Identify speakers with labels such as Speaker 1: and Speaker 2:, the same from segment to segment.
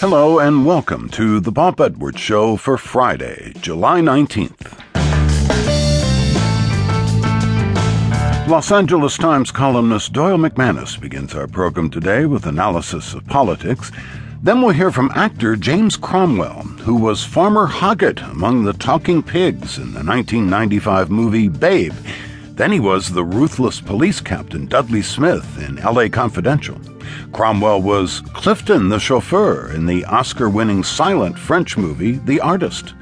Speaker 1: Hello and welcome to the Bob Edwards Show for Friday, July 19th. Los Angeles Times columnist Doyle McManus begins our program today with analysis of politics. Then we'll hear from actor James Cromwell, who was Farmer Hoggett among the talking pigs in the 1995 movie Babe. Then he was the ruthless police captain Dudley Smith in LA Confidential. Cromwell was Clifton the chauffeur in the Oscar winning silent French movie The Artist.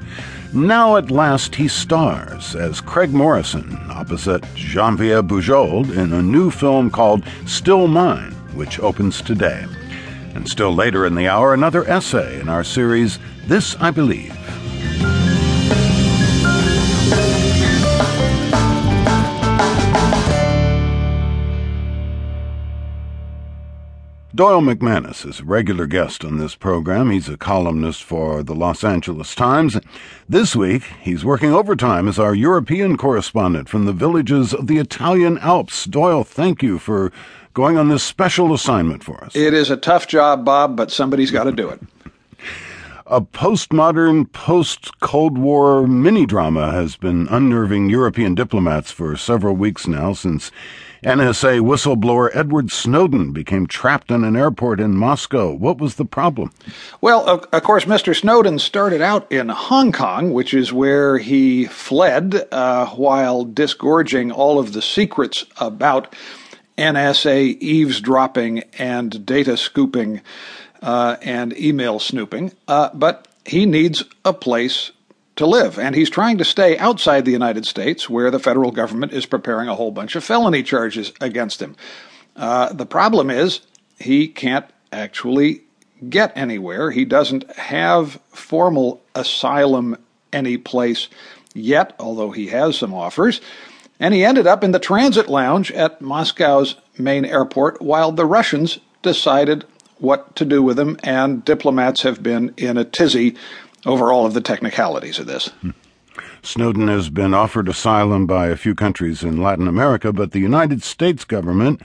Speaker 1: Now at last he stars as Craig Morrison opposite Genevieve Bujold in a new film called Still Mine, which opens today. And still later in the hour, another essay in our series, This I Believe. Doyle McManus is a regular guest on this program. He's a columnist for the Los Angeles Times. This week, he's working overtime as our European correspondent from the villages of the Italian Alps. Doyle, thank you for going on this special assignment for us.
Speaker 2: It is a tough job, Bob, but somebody's got to do it.
Speaker 1: A postmodern, post Cold War mini drama has been unnerving European diplomats for several weeks now since NSA whistleblower Edward Snowden became trapped in an airport in Moscow. What was the problem?
Speaker 2: Well, of, of course, Mr. Snowden started out in Hong Kong, which is where he fled uh, while disgorging all of the secrets about NSA eavesdropping and data scooping uh, and email snooping, uh, but he needs a place to live. And he's trying to stay outside the United States, where the federal government is preparing a whole bunch of felony charges against him. Uh, the problem is he can't actually get anywhere. He doesn't have formal asylum any place yet, although he has some offers. And he ended up in the transit lounge at Moscow's main airport while the Russians decided what to do with him, and diplomats have been in a tizzy over all of the technicalities of this.
Speaker 1: Snowden has been offered asylum by a few countries in Latin America, but the United States government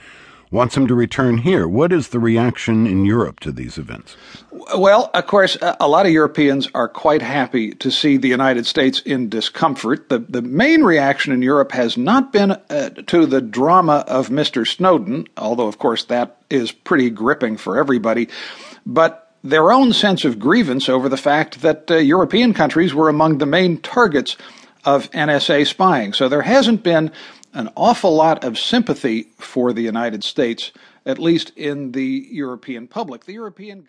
Speaker 1: wants him to return here. What is the reaction in Europe to these events?
Speaker 2: Well, of course, a lot of Europeans are quite happy to see the United States in discomfort. The, the main reaction in Europe has not been uh, to the drama of Mr. Snowden, although, of course, that is pretty gripping for everybody, but their own sense of grievance over the fact that uh, European countries were among the main targets of NSA spying. So there hasn't been an awful lot of sympathy for the United States, at least in the European public. The European